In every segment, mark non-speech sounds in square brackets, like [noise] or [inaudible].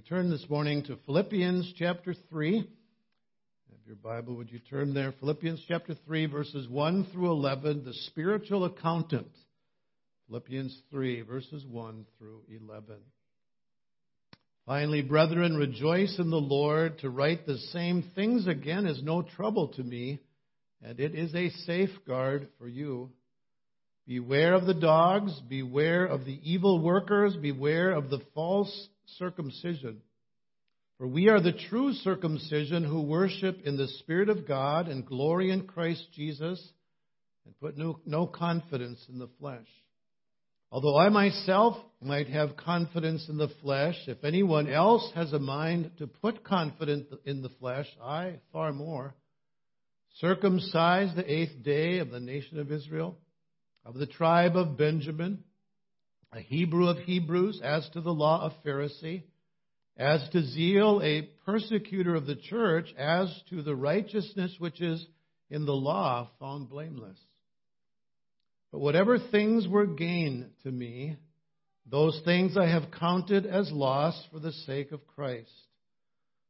We turn this morning to Philippians chapter 3. Have your Bible, would you turn there? Philippians chapter 3, verses 1 through 11, the spiritual accountant. Philippians 3, verses 1 through 11. Finally, brethren, rejoice in the Lord. To write the same things again is no trouble to me, and it is a safeguard for you. Beware of the dogs, beware of the evil workers, beware of the false circumcision. For we are the true circumcision who worship in the Spirit of God and glory in Christ Jesus and put no, no confidence in the flesh. Although I myself might have confidence in the flesh, if anyone else has a mind to put confidence in the flesh, I far more. Circumcised the eighth day of the nation of Israel, of the tribe of Benjamin, a Hebrew of Hebrews, as to the law of Pharisee, as to zeal a persecutor of the church, as to the righteousness which is in the law found blameless. But whatever things were gain to me, those things I have counted as loss for the sake of Christ.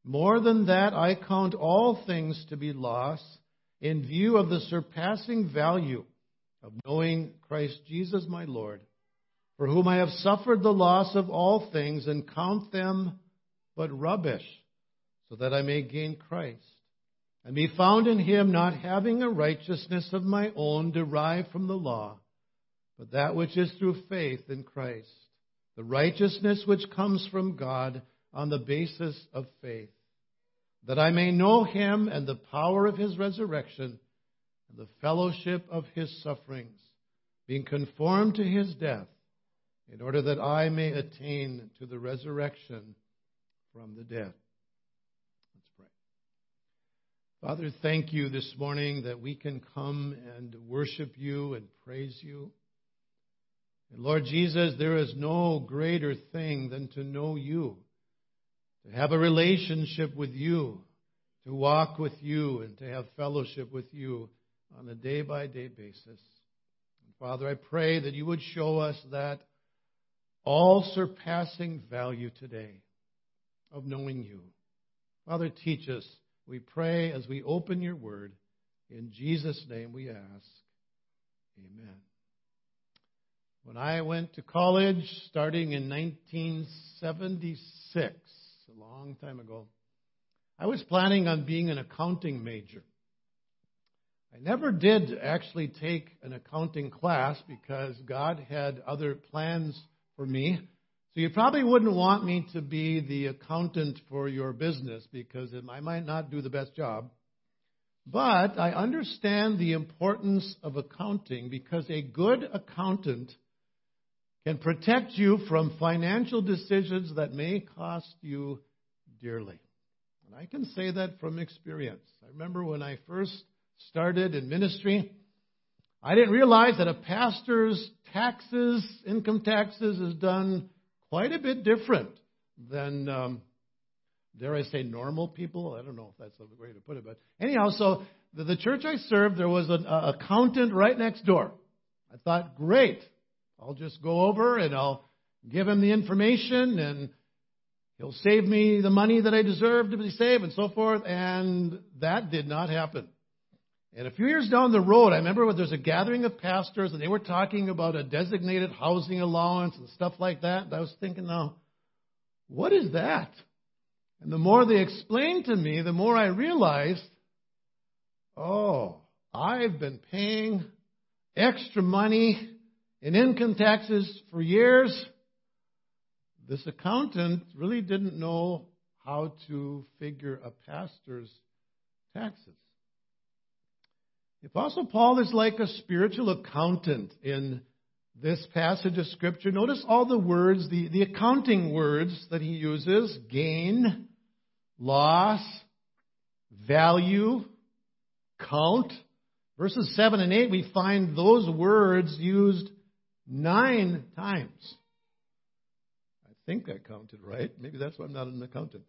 More than that, I count all things to be loss in view of the surpassing value of knowing Christ Jesus my Lord for whom I have suffered the loss of all things and count them but rubbish, so that I may gain Christ, and be found in him not having a righteousness of my own derived from the law, but that which is through faith in Christ, the righteousness which comes from God on the basis of faith, that I may know him and the power of his resurrection and the fellowship of his sufferings, being conformed to his death in order that I may attain to the resurrection from the dead. Let's pray. Father, thank you this morning that we can come and worship you and praise you. And Lord Jesus, there is no greater thing than to know you, to have a relationship with you, to walk with you, and to have fellowship with you on a day by day basis. Father, I pray that you would show us that all surpassing value today of knowing you. Father, teach us, we pray as we open your word. In Jesus' name we ask. Amen. When I went to college starting in 1976, a long time ago, I was planning on being an accounting major. I never did actually take an accounting class because God had other plans for me. So you probably wouldn't want me to be the accountant for your business because I might not do the best job. But I understand the importance of accounting because a good accountant can protect you from financial decisions that may cost you dearly. And I can say that from experience. I remember when I first started in ministry, I didn't realize that a pastor's taxes, income taxes, is done quite a bit different than, um, dare I say, normal people. I don't know if that's the way to put it, but anyhow, so the, the church I served, there was an uh, accountant right next door. I thought, great, I'll just go over and I'll give him the information and he'll save me the money that I deserve to be saved and so forth. And that did not happen. And a few years down the road, I remember when there's a gathering of pastors and they were talking about a designated housing allowance and stuff like that. And I was thinking, now, what is that? And the more they explained to me, the more I realized, oh, I've been paying extra money in income taxes for years. This accountant really didn't know how to figure a pastor's taxes. The Apostle Paul is like a spiritual accountant in this passage of Scripture. Notice all the words, the, the accounting words that he uses gain, loss, value, count. Verses 7 and 8, we find those words used nine times. I think I counted right. Maybe that's why I'm not an accountant.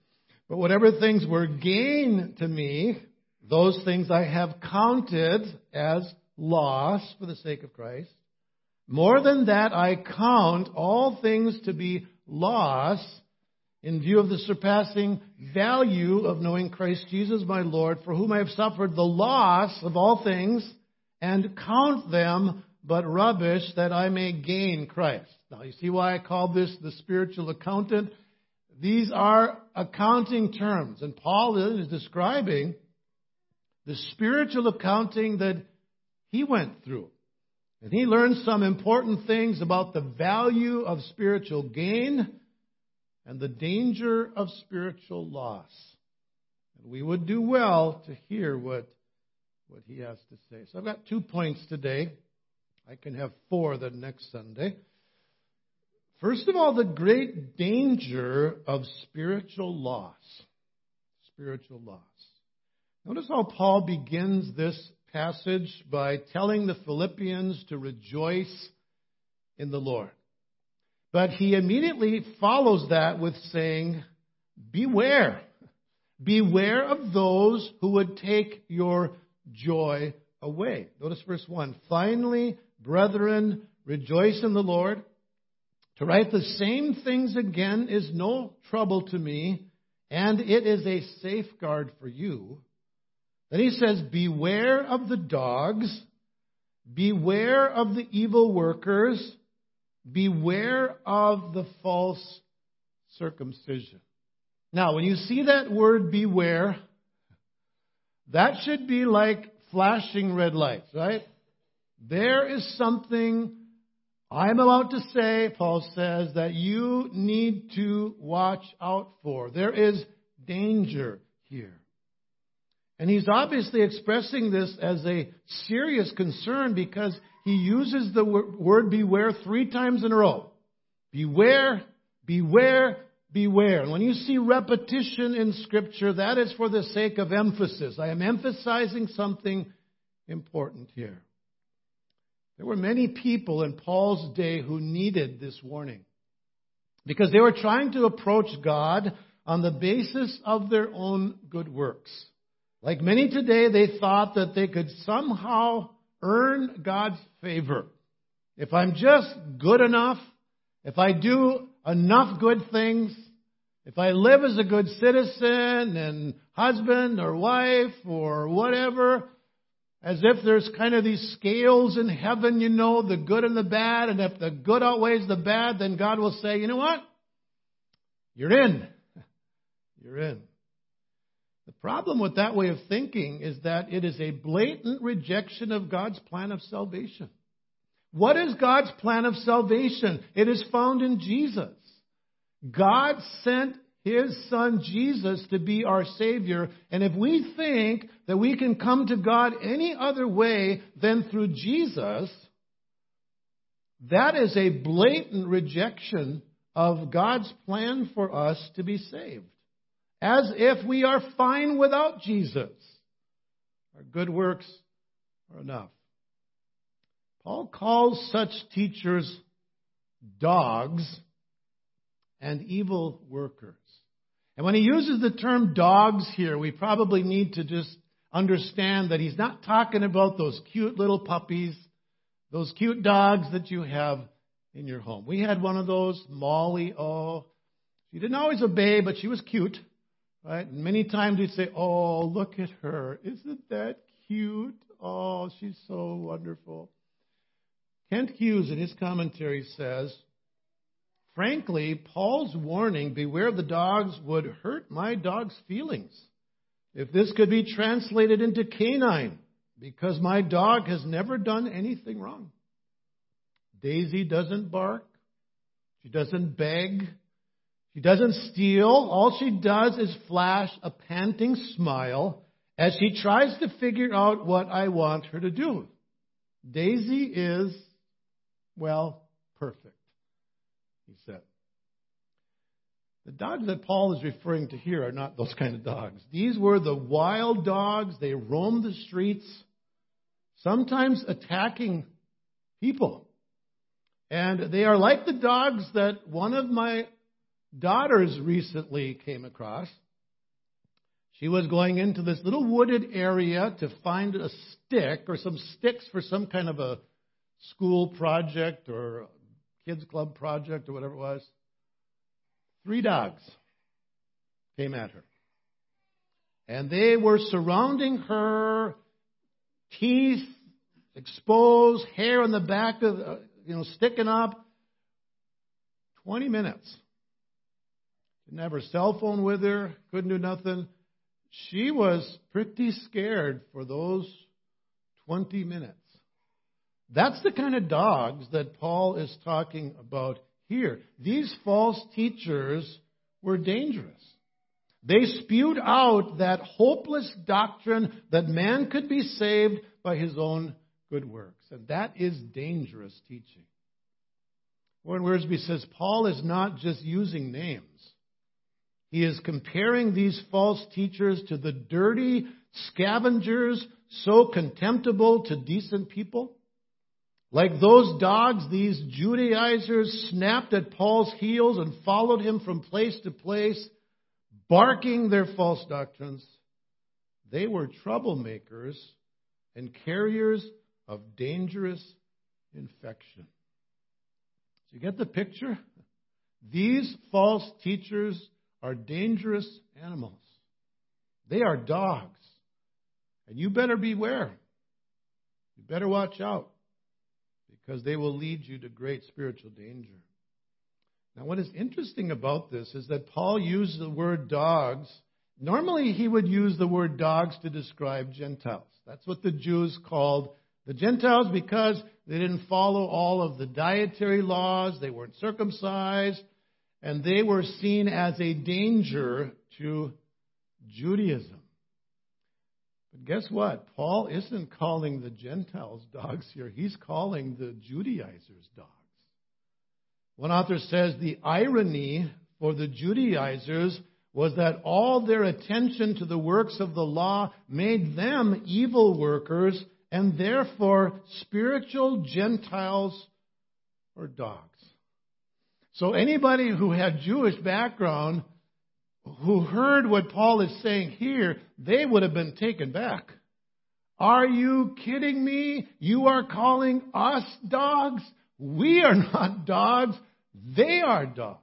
But whatever things were gain to me, those things I have counted as loss for the sake of Christ. More than that, I count all things to be loss in view of the surpassing value of knowing Christ Jesus my Lord, for whom I have suffered the loss of all things, and count them but rubbish that I may gain Christ. Now, you see why I call this the spiritual accountant? These are accounting terms, and Paul is describing the spiritual accounting that he went through. And he learned some important things about the value of spiritual gain and the danger of spiritual loss. And we would do well to hear what, what he has to say. So I've got two points today. I can have four the next Sunday. First of all, the great danger of spiritual loss. Spiritual loss. Notice how Paul begins this passage by telling the Philippians to rejoice in the Lord. But he immediately follows that with saying, Beware. Beware of those who would take your joy away. Notice verse 1. Finally, brethren, rejoice in the Lord. To write the same things again is no trouble to me, and it is a safeguard for you. Then he says, Beware of the dogs, beware of the evil workers, beware of the false circumcision. Now, when you see that word beware, that should be like flashing red lights, right? There is something I'm about to say, Paul says, that you need to watch out for. There is danger here. And he's obviously expressing this as a serious concern because he uses the word beware three times in a row. Beware, beware, beware. And when you see repetition in Scripture, that is for the sake of emphasis. I am emphasizing something important here. There were many people in Paul's day who needed this warning because they were trying to approach God on the basis of their own good works. Like many today, they thought that they could somehow earn God's favor. If I'm just good enough, if I do enough good things, if I live as a good citizen and husband or wife or whatever, as if there's kind of these scales in heaven, you know, the good and the bad, and if the good outweighs the bad, then God will say, you know what? You're in. You're in. The problem with that way of thinking is that it is a blatant rejection of God's plan of salvation. What is God's plan of salvation? It is found in Jesus. God sent His Son Jesus to be our Savior, and if we think that we can come to God any other way than through Jesus, that is a blatant rejection of God's plan for us to be saved as if we are fine without Jesus. Our good works are enough. Paul calls such teachers dogs and evil workers. And when he uses the term dogs here, we probably need to just understand that he's not talking about those cute little puppies, those cute dogs that you have in your home. We had one of those, Molly. Oh, she didn't always obey, but she was cute. Right? Many times we'd say, Oh, look at her. Isn't that cute? Oh, she's so wonderful. Kent Hughes in his commentary says, Frankly, Paul's warning, beware of the dogs, would hurt my dog's feelings. If this could be translated into canine, because my dog has never done anything wrong. Daisy doesn't bark. She doesn't beg. She doesn't steal. All she does is flash a panting smile as she tries to figure out what I want her to do. Daisy is, well, perfect, he said. The dogs that Paul is referring to here are not those kind of dogs. These were the wild dogs. They roamed the streets, sometimes attacking people. And they are like the dogs that one of my daughters recently came across. She was going into this little wooded area to find a stick or some sticks for some kind of a school project or kids club project or whatever it was. Three dogs. came at her. And they were surrounding her, teeth exposed, hair on the back of, uh, you know, sticking up. 20 minutes. Didn't have her cell phone with her, couldn't do nothing. She was pretty scared for those 20 minutes. That's the kind of dogs that Paul is talking about here. These false teachers were dangerous. They spewed out that hopeless doctrine that man could be saved by his own good works. And that is dangerous teaching. Warren Wiersbe says Paul is not just using names. He is comparing these false teachers to the dirty scavengers so contemptible to decent people. Like those dogs, these Judaizers snapped at Paul's heels and followed him from place to place, barking their false doctrines. They were troublemakers and carriers of dangerous infection. So you get the picture? These false teachers are dangerous animals. They are dogs. And you better beware. You better watch out because they will lead you to great spiritual danger. Now, what is interesting about this is that Paul used the word dogs. Normally, he would use the word dogs to describe Gentiles. That's what the Jews called the Gentiles because they didn't follow all of the dietary laws, they weren't circumcised, and they were seen as a danger to Judaism. But guess what? Paul isn't calling the Gentiles dogs here. He's calling the Judaizers dogs. One author says the irony for the Judaizers was that all their attention to the works of the law made them evil workers and therefore spiritual Gentiles or dogs. So anybody who had Jewish background who heard what Paul is saying here, they would have been taken back. Are you kidding me? You are calling us dogs? We are [laughs] not dogs. They are dogs.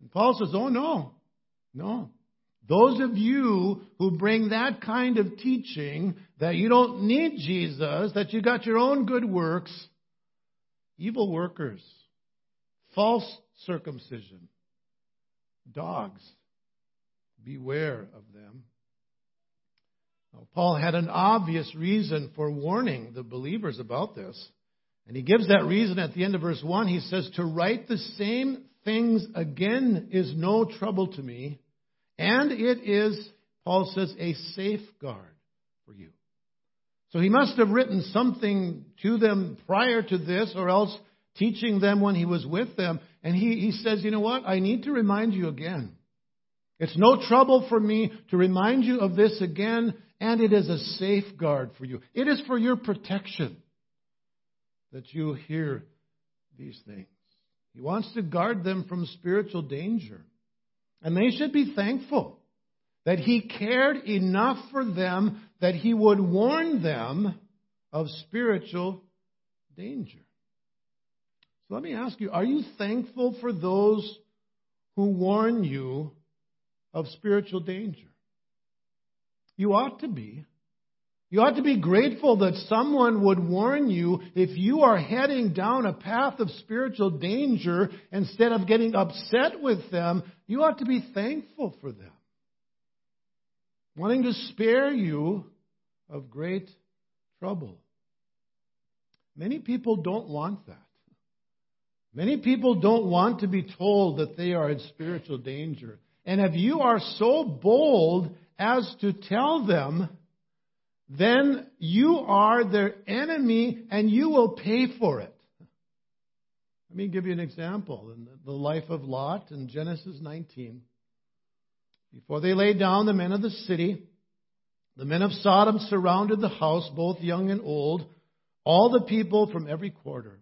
And Paul says, Oh, no. No. Those of you who bring that kind of teaching that you don't need Jesus, that you got your own good works, evil workers, false circumcision, dogs. Beware of them. Now, Paul had an obvious reason for warning the believers about this. And he gives that reason at the end of verse 1. He says, To write the same things again is no trouble to me, and it is, Paul says, a safeguard for you. So he must have written something to them prior to this, or else teaching them when he was with them. And he, he says, You know what? I need to remind you again. It's no trouble for me to remind you of this again, and it is a safeguard for you. It is for your protection that you hear these things. He wants to guard them from spiritual danger. And they should be thankful that He cared enough for them that He would warn them of spiritual danger. So let me ask you are you thankful for those who warn you of spiritual danger. You ought to be. You ought to be grateful that someone would warn you if you are heading down a path of spiritual danger instead of getting upset with them. You ought to be thankful for them. Wanting to spare you of great trouble. Many people don't want that. Many people don't want to be told that they are in spiritual danger. And if you are so bold as to tell them, then you are their enemy and you will pay for it. Let me give you an example. In the life of Lot in Genesis 19, before they lay down the men of the city, the men of Sodom surrounded the house, both young and old, all the people from every quarter.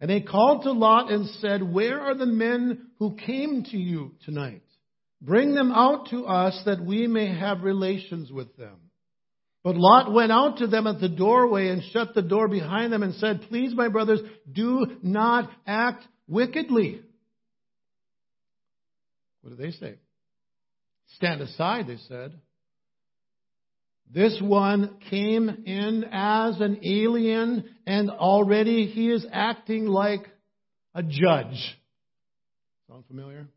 And they called to Lot and said, Where are the men who came to you tonight? Bring them out to us that we may have relations with them. But Lot went out to them at the doorway and shut the door behind them and said, Please, my brothers, do not act wickedly. What do they say? stand aside, they said. This one came in as an alien, and already he is acting like a judge. Sound familiar?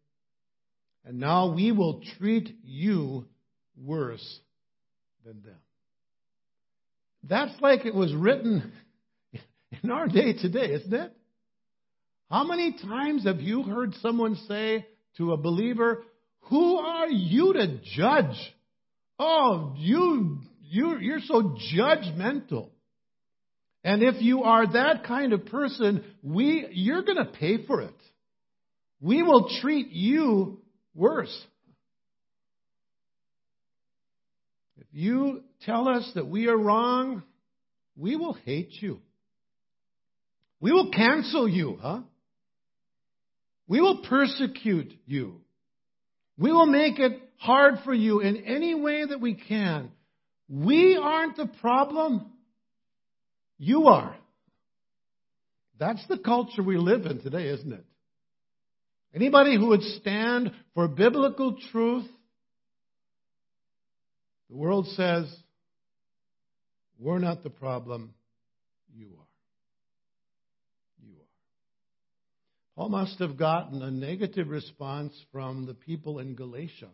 And now we will treat you worse than them. That's like it was written [laughs] in our day today, isn't it? How many times have you heard someone say to a believer, Who are you to judge? Oh, you, you, you're so judgmental. And if you are that kind of person, we, you're going to pay for it. We will treat you worse. If you tell us that we are wrong, we will hate you. We will cancel you, huh? We will persecute you. We will make it hard for you in any way that we can. We aren't the problem. You are. That's the culture we live in today, isn't it? Anybody who would stand for biblical truth, the world says, we're not the problem, you are. You are. Paul must have gotten a negative response from the people in Galatia.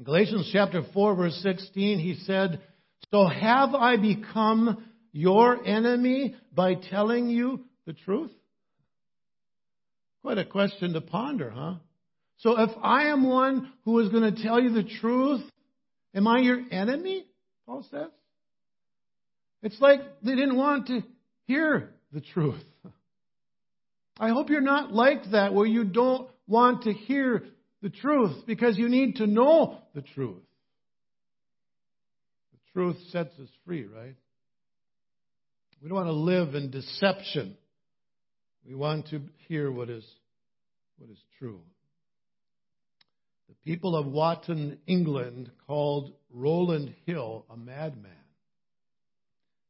In Galatians chapter 4, verse 16, he said, So have I become your enemy by telling you the truth? Quite a question to ponder, huh? So if I am one who is going to tell you the truth, am I your enemy? Paul says. It's like they didn't want to hear the truth. I hope you're not like that where you don't want to hear the truth because you need to know the truth. The truth sets us free, right? We don't want to live in deception. We want to hear what is, what is true. The people of Watton, England, called Rowland Hill a madman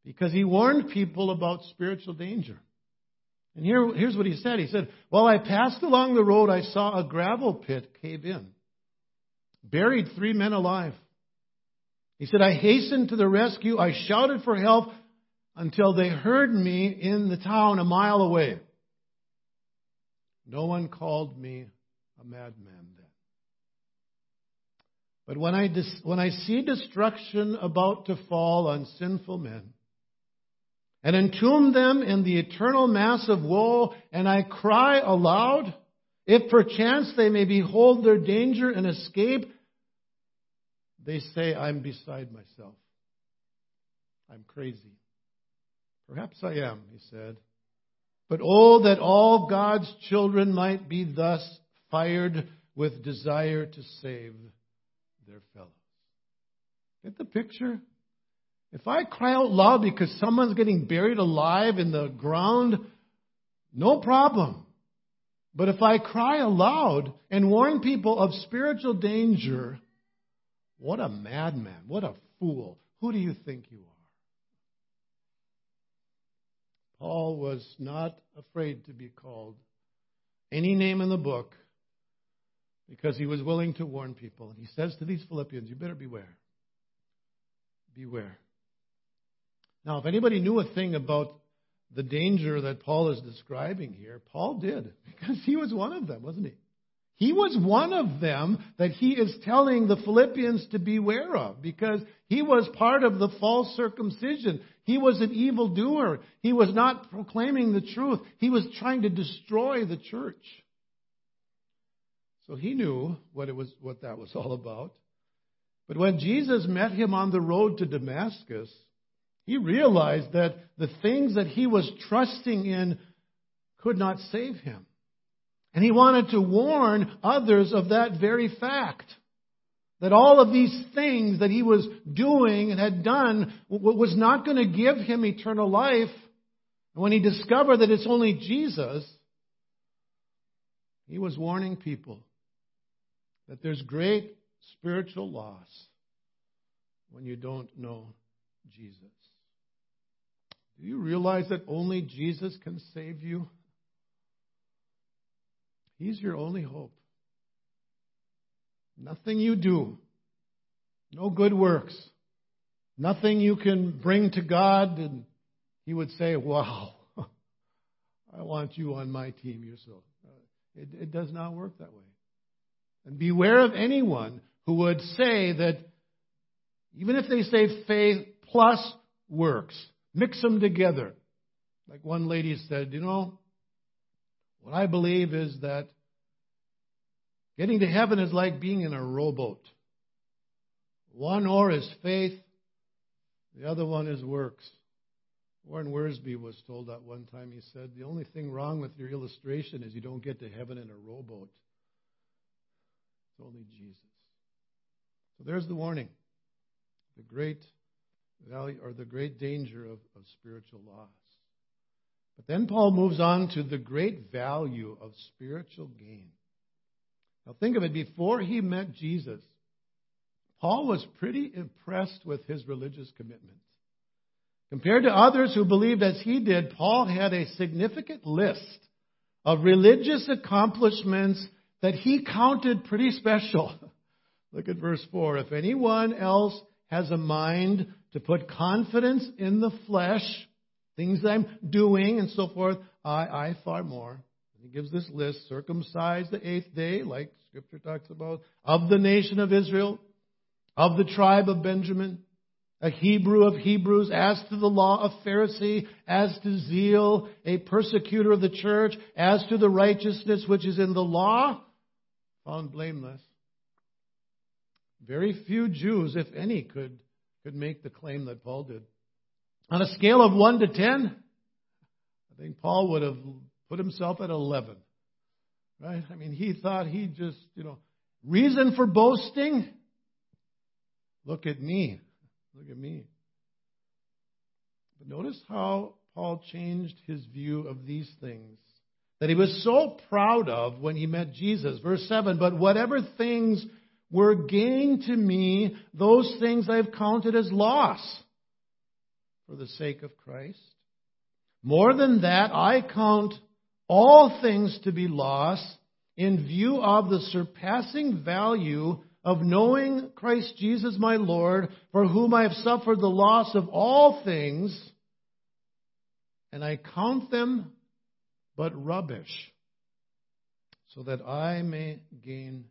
because he warned people about spiritual danger. And here, here's what he said. He said, While I passed along the road, I saw a gravel pit cave in, buried three men alive. He said, I hastened to the rescue. I shouted for help until they heard me in the town a mile away. No one called me a madman then. But when I, dis- when I see destruction about to fall on sinful men, and entomb them in the eternal mass of woe, and I cry aloud, if perchance they may behold their danger and escape, they say, I'm beside myself. I'm crazy. Perhaps I am, he said. But oh, that all God's children might be thus fired with desire to save their fellows. Get the picture? If I cry out loud because someone's getting buried alive in the ground, no problem. But if I cry aloud and warn people of spiritual danger, what a madman, what a fool. Who do you think you are? Paul was not afraid to be called any name in the book because he was willing to warn people. And he says to these Philippians, You better beware. Beware. Now, if anybody knew a thing about the danger that Paul is describing here, Paul did, [laughs] because he was one of them, wasn't he? He was one of them that he is telling the Philippians to beware of because he was part of the false circumcision. He was an evildoer. He was not proclaiming the truth. He was trying to destroy the church. So he knew what it was what that was all about. But when Jesus met him on the road to Damascus, he realized that the things that he was trusting in could not save him. And he wanted to warn others of that very fact. That all of these things that he was doing and had done was not going to give him eternal life. And when he discovered that it's only Jesus, he was warning people that there's great spiritual loss when you don't know Jesus. Do you realize that only Jesus can save you? He's your only hope. Nothing you do. No good works. Nothing you can bring to God and He would say, Wow, [laughs] I want you on my team. You're so. Uh, it, it does not work that way. And beware of anyone who would say that even if they say faith plus works, mix them together. Like one lady said, you know, what I believe is that getting to heaven is like being in a rowboat. One oar is faith, the other one is works. Warren Wiersbe was told that one time. He said, The only thing wrong with your illustration is you don't get to heaven in a rowboat. It's only Jesus. So there's the warning. The great value or the great danger of, of spiritual loss. But then Paul moves on to the great value of spiritual gain. Now think of it, before he met Jesus, Paul was pretty impressed with his religious commitment. Compared to others who believed as he did, Paul had a significant list of religious accomplishments that he counted pretty special. [laughs] Look at verse 4. If anyone else has a mind to put confidence in the flesh, things I'm doing and so forth, I, I far more. He gives this list circumcised the eighth day, like Scripture talks about, of the nation of Israel, of the tribe of Benjamin, a Hebrew of Hebrews, as to the law of Pharisee, as to zeal, a persecutor of the church, as to the righteousness which is in the law, found blameless. Very few Jews, if any, could, could make the claim that Paul did. On a scale of 1 to 10, I think Paul would have put himself at 11. Right? I mean, he thought he just, you know, reason for boasting? Look at me. Look at me. But notice how Paul changed his view of these things that he was so proud of when he met Jesus. Verse 7 But whatever things were gain to me, those things I've counted as loss for the sake of Christ. More than that, I count all things to be loss in view of the surpassing value of knowing Christ Jesus my Lord, for whom I have suffered the loss of all things, and I count them but rubbish, so that I may gain.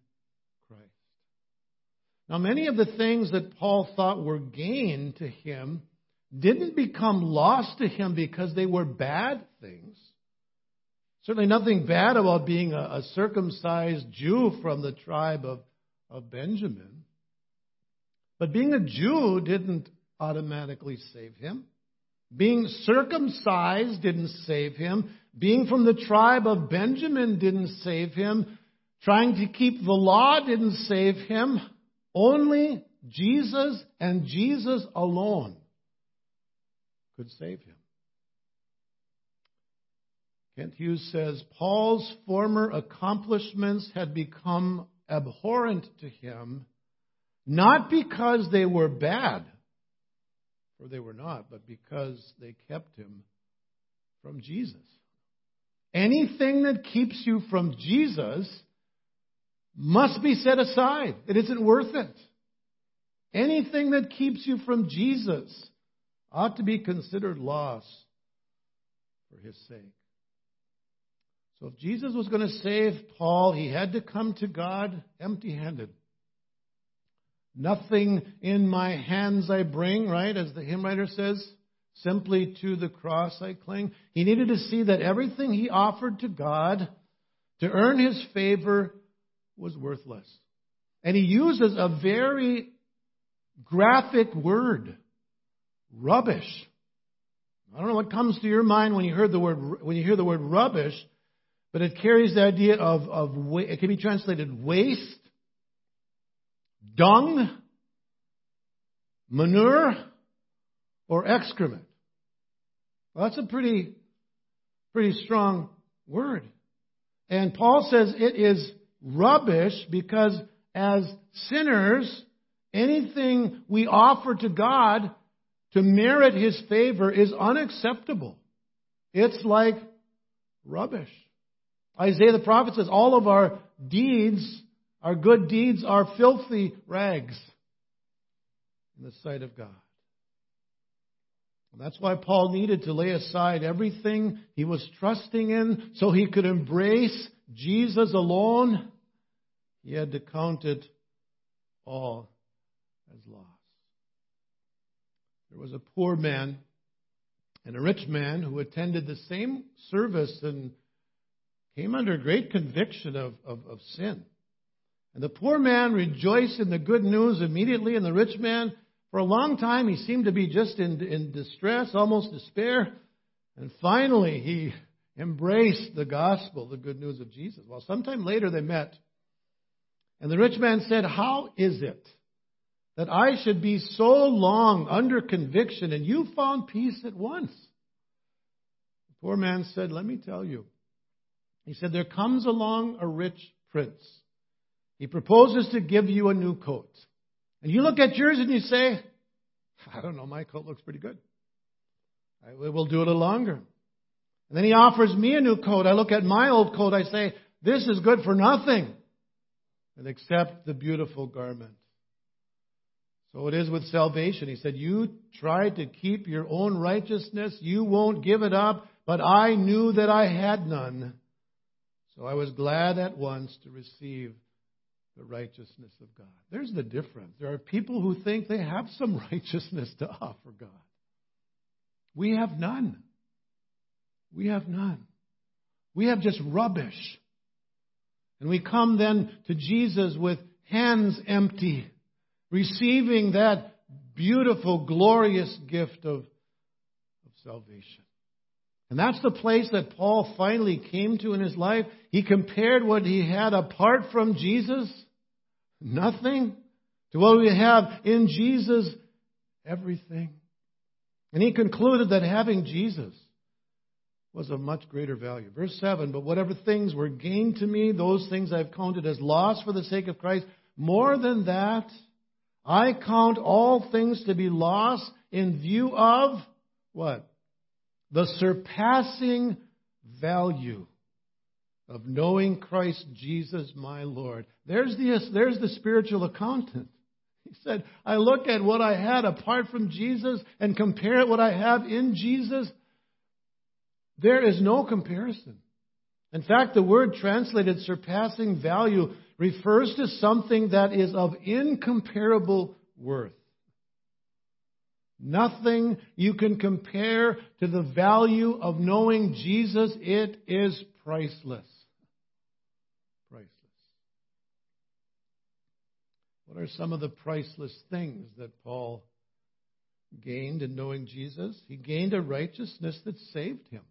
Now, many of the things that Paul thought were gain to him didn't become lost to him because they were bad things. Certainly nothing bad about being a, a circumcised Jew from the tribe of, of Benjamin. But being a Jew didn't automatically save him. Being circumcised didn't save him. Being from the tribe of Benjamin didn't save him. Trying to keep the law didn't save him. Only Jesus and Jesus alone could save him. Kent Hughes says Paul's former accomplishments had become abhorrent to him, not because they were bad, for they were not, but because they kept him from Jesus. Anything that keeps you from Jesus must be set aside. It isn't worth it. Anything that keeps you from Jesus ought to be considered loss for his sake. So if Jesus was going to save Paul, he had to come to God empty handed. Nothing in my hands I bring, right? As the hymn writer says, simply to the cross I cling. He needed to see that everything he offered to God to earn his favor was worthless. And he uses a very graphic word rubbish. I don't know what comes to your mind when you hear the word when you hear the word rubbish, but it carries the idea of, of it can be translated waste, dung, manure, or excrement. Well, that's a pretty, pretty strong word. And Paul says it is rubbish because as sinners, anything we offer to God to merit His favor is unacceptable. It's like rubbish. Isaiah the prophet says all of our deeds Our good deeds are filthy rags in the sight of God. That's why Paul needed to lay aside everything he was trusting in so he could embrace Jesus alone. He had to count it all as loss. There was a poor man and a rich man who attended the same service and came under great conviction of, of, of sin. And the poor man rejoiced in the good news immediately, and the rich man, for a long time, he seemed to be just in, in distress, almost despair. And finally, he embraced the gospel, the good news of Jesus. Well, sometime later they met. And the rich man said, How is it that I should be so long under conviction and you found peace at once? The poor man said, Let me tell you. He said, There comes along a rich prince. He proposes to give you a new coat. And you look at yours and you say, I don't know, my coat looks pretty good. I will do it a little longer. And then he offers me a new coat. I look at my old coat, I say, This is good for nothing. And accept the beautiful garment. So it is with salvation. He said, You tried to keep your own righteousness, you won't give it up, but I knew that I had none. So I was glad at once to receive the righteousness of God. There's the difference. There are people who think they have some [laughs] righteousness to offer God. We have none. We have none. We have just rubbish. And we come then to Jesus with hands empty, receiving that beautiful, glorious gift of, of salvation. And that's the place that Paul finally came to in his life. He compared what he had apart from Jesus, nothing, to what we have in Jesus, everything. And he concluded that having Jesus was of much greater value. Verse 7 But whatever things were gained to me, those things I've counted as loss for the sake of Christ. More than that, I count all things to be loss in view of what? The surpassing value of knowing Christ Jesus my Lord. There's the, there's the spiritual accountant. He said, I look at what I had apart from Jesus and compare it what I have in Jesus. There is no comparison. In fact, the word translated surpassing value refers to something that is of incomparable worth. Nothing you can compare to the value of knowing Jesus. It is. Priceless. What are some of the priceless things that Paul gained in knowing Jesus? He gained a righteousness that saved him.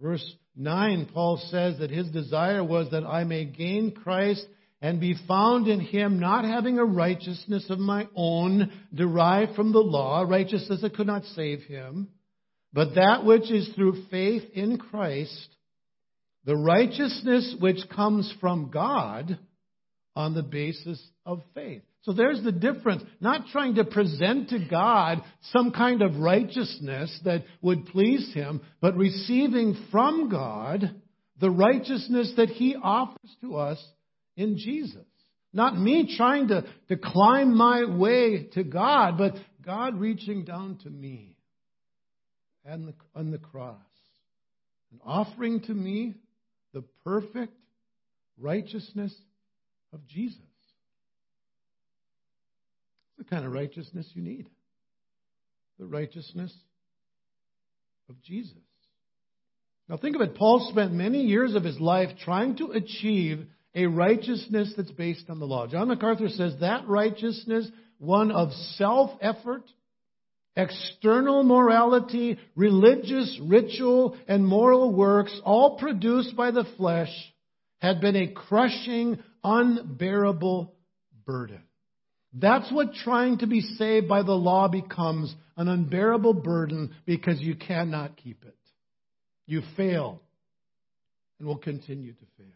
Verse 9, Paul says that his desire was that I may gain Christ and be found in him, not having a righteousness of my own derived from the law, righteousness that could not save him, but that which is through faith in Christ, the righteousness which comes from God on the basis of faith. So there's the difference. Not trying to present to God some kind of righteousness that would please Him, but receiving from God the righteousness that He offers to us in Jesus. Not me trying to, to climb my way to God, but God reaching down to me and the, on the cross and offering to me the perfect righteousness of Jesus the kind of righteousness you need the righteousness of Jesus. Now, think of it. Paul spent many years of his life trying to achieve a righteousness that's based on the law. John MacArthur says that righteousness, one of self effort, external morality, religious ritual, and moral works, all produced by the flesh, had been a crushing, unbearable burden. That's what trying to be saved by the law becomes an unbearable burden because you cannot keep it. You fail and will continue to fail.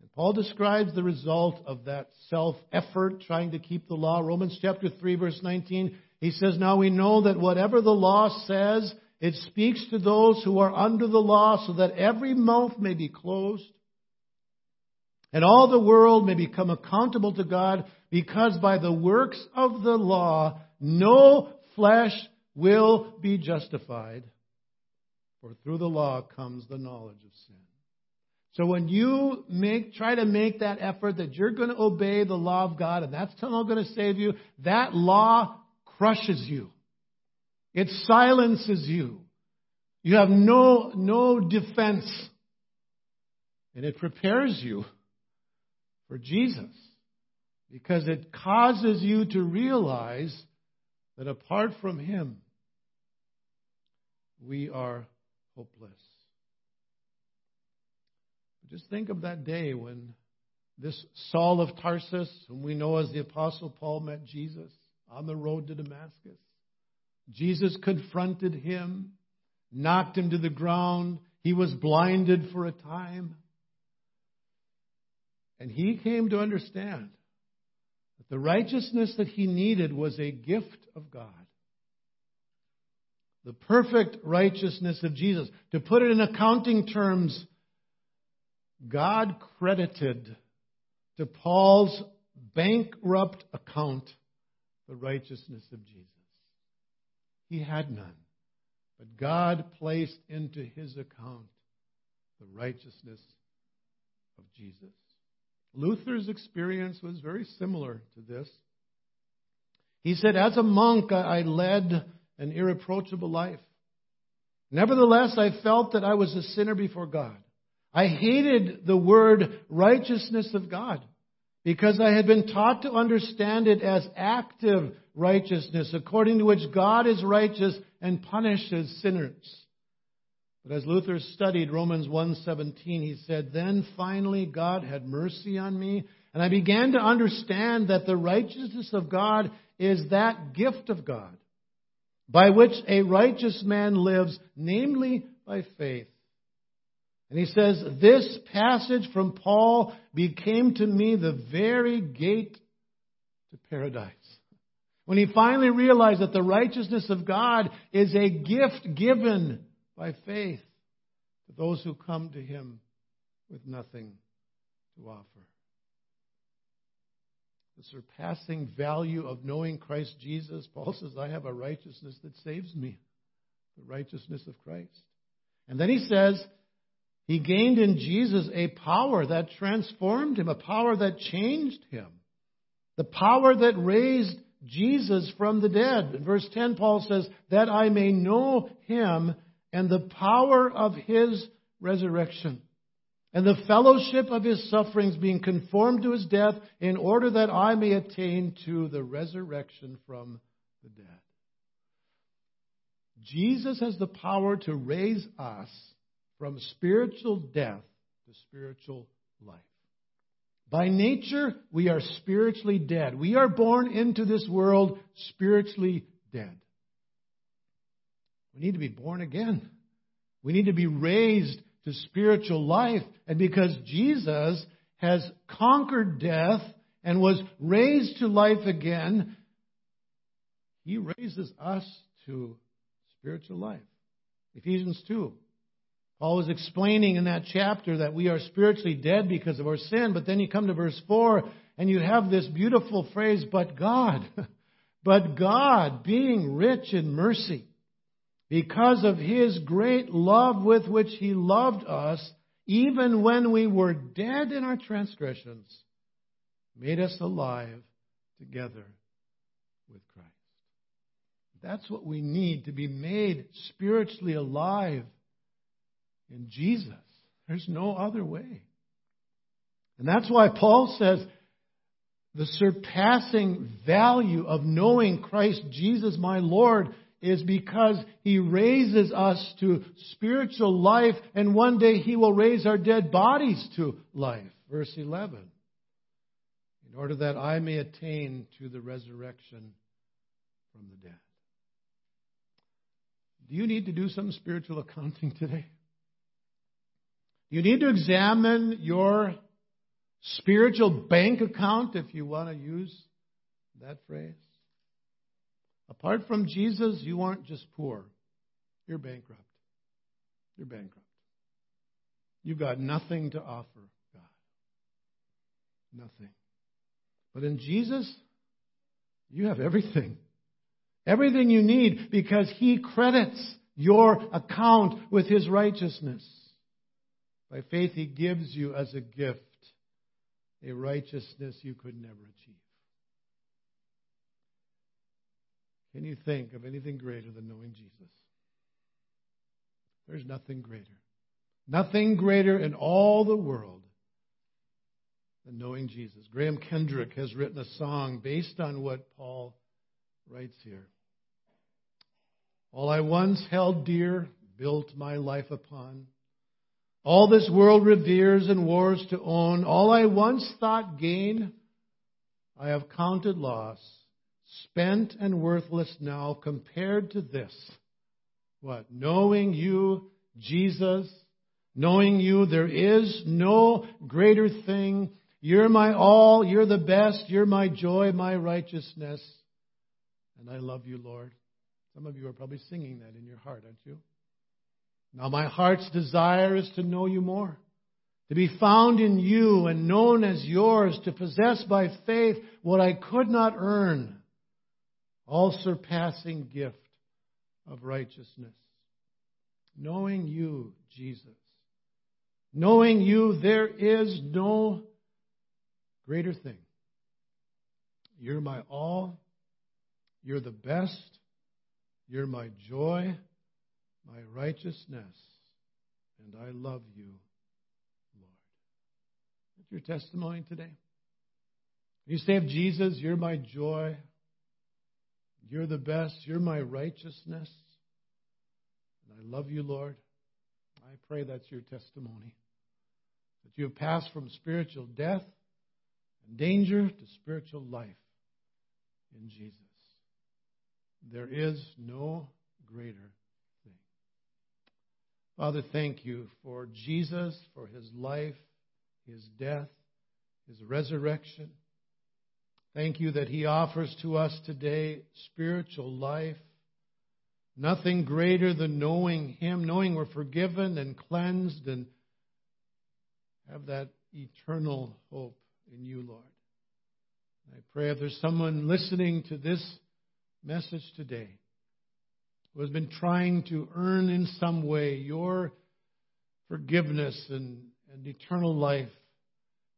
And Paul describes the result of that self effort trying to keep the law. Romans chapter 3 verse 19, he says, Now we know that whatever the law says, it speaks to those who are under the law so that every mouth may be closed and all the world may become accountable to God because by the works of the law no flesh will be justified. For through the law comes the knowledge of sin. So when you make, try to make that effort that you're going to obey the law of God and that's somehow going to save you, that law crushes you. It silences you. You have no, no defense. And it prepares you for Jesus because it causes you to realize that apart from Him, we are hopeless. Just think of that day when this Saul of Tarsus, whom we know as the Apostle Paul, met Jesus on the road to Damascus. Jesus confronted him, knocked him to the ground. He was blinded for a time. And he came to understand that the righteousness that he needed was a gift of God. The perfect righteousness of Jesus. To put it in accounting terms, God credited to Paul's bankrupt account the righteousness of Jesus. He had none, but God placed into his account the righteousness of Jesus. Luther's experience was very similar to this. He said, As a monk, I led an irreproachable life. Nevertheless, I felt that I was a sinner before God. I hated the word righteousness of God because I had been taught to understand it as active righteousness, according to which God is righteous and punishes sinners. But as Luther studied Romans 1:17, he said, "Then finally God had mercy on me, and I began to understand that the righteousness of God is that gift of God by which a righteous man lives, namely by faith." And he says, This passage from Paul became to me the very gate to paradise. When he finally realized that the righteousness of God is a gift given by faith to those who come to him with nothing to offer. The surpassing value of knowing Christ Jesus, Paul says, I have a righteousness that saves me, the righteousness of Christ. And then he says, he gained in Jesus a power that transformed him, a power that changed him, the power that raised Jesus from the dead. In verse 10, Paul says, That I may know him and the power of his resurrection, and the fellowship of his sufferings, being conformed to his death, in order that I may attain to the resurrection from the dead. Jesus has the power to raise us from spiritual death to spiritual life. By nature, we are spiritually dead. We are born into this world spiritually dead. We need to be born again. We need to be raised to spiritual life. And because Jesus has conquered death and was raised to life again, he raises us to spiritual life. Ephesians 2 Paul was explaining in that chapter that we are spiritually dead because of our sin, but then you come to verse 4 and you have this beautiful phrase, but God, [laughs] but God, being rich in mercy, because of his great love with which he loved us, even when we were dead in our transgressions, made us alive together with Christ. That's what we need to be made spiritually alive in Jesus. There's no other way. And that's why Paul says the surpassing value of knowing Christ Jesus my Lord is because he raises us to spiritual life and one day he will raise our dead bodies to life. Verse 11. In order that I may attain to the resurrection from the dead. Do you need to do some spiritual accounting today? You need to examine your spiritual bank account, if you want to use that phrase. Apart from Jesus, you aren't just poor, you're bankrupt. You're bankrupt. You've got nothing to offer God. Nothing. But in Jesus, you have everything. Everything you need because He credits your account with His righteousness. By faith, He gives you as a gift a righteousness you could never achieve. Can you think of anything greater than knowing Jesus? There's nothing greater. Nothing greater in all the world than knowing Jesus. Graham Kendrick has written a song based on what Paul writes here. All I once held dear, built my life upon. All this world reveres and wars to own. All I once thought gain, I have counted loss, spent and worthless now compared to this. What? Knowing you, Jesus, knowing you, there is no greater thing. You're my all, you're the best, you're my joy, my righteousness. And I love you, Lord. Some of you are probably singing that in your heart, aren't you? Now, my heart's desire is to know you more, to be found in you and known as yours, to possess by faith what I could not earn, all surpassing gift of righteousness. Knowing you, Jesus. Knowing you, there is no greater thing. You're my all. You're the best. You're my joy my righteousness, and I love you, Lord. That's your testimony today. You say of Jesus, You're my joy, you're the best, you're my righteousness, and I love you, Lord. I pray that's your testimony. That you have passed from spiritual death and danger to spiritual life in Jesus. There is no greater thing. Father, thank you for Jesus, for his life, his death, his resurrection. Thank you that he offers to us today spiritual life. Nothing greater than knowing him, knowing we're forgiven and cleansed and have that eternal hope in you, Lord. I pray if there's someone listening to this message today who has been trying to earn in some way your forgiveness and, and eternal life,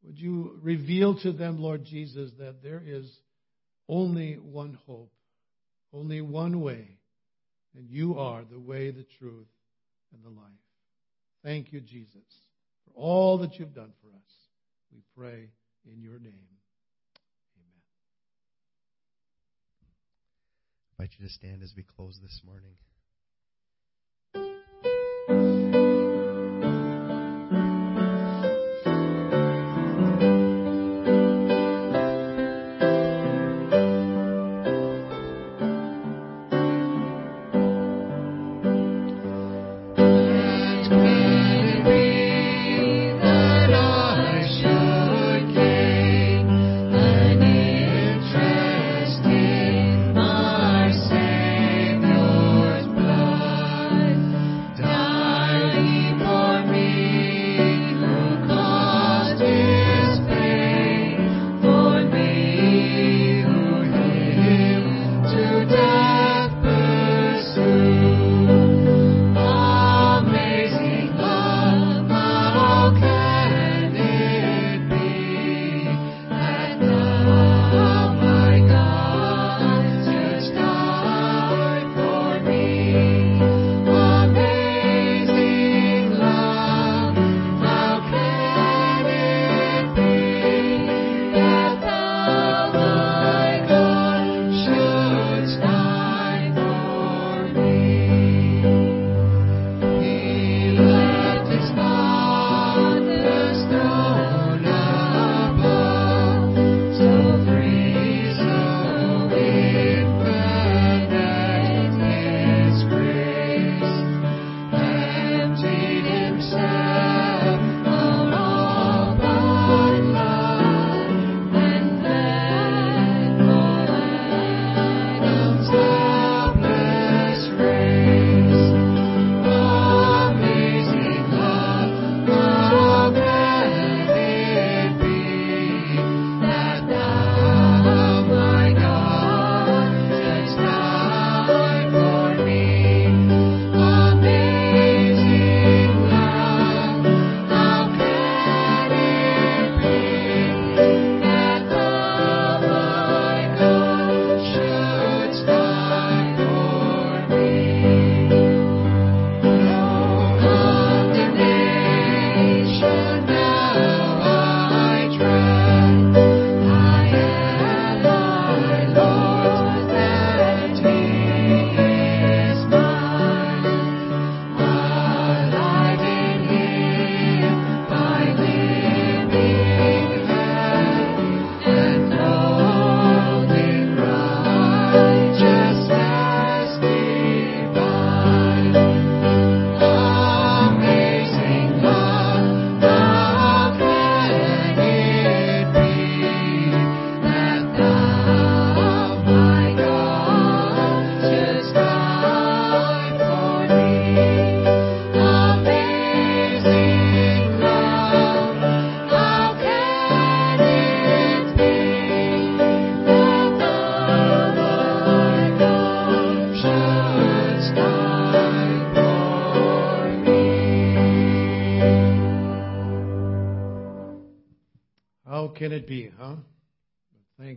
would you reveal to them, Lord Jesus, that there is only one hope, only one way, and you are the way, the truth, and the life. Thank you, Jesus, for all that you've done for us. We pray in your name. Amen. Invite you to stand as we close this morning.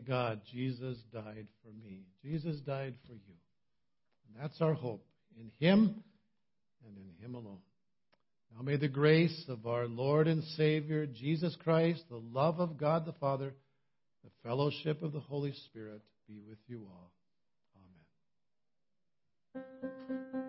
God, Jesus died for me. Jesus died for you. And that's our hope in Him and in Him alone. Now may the grace of our Lord and Savior, Jesus Christ, the love of God the Father, the fellowship of the Holy Spirit be with you all. Amen.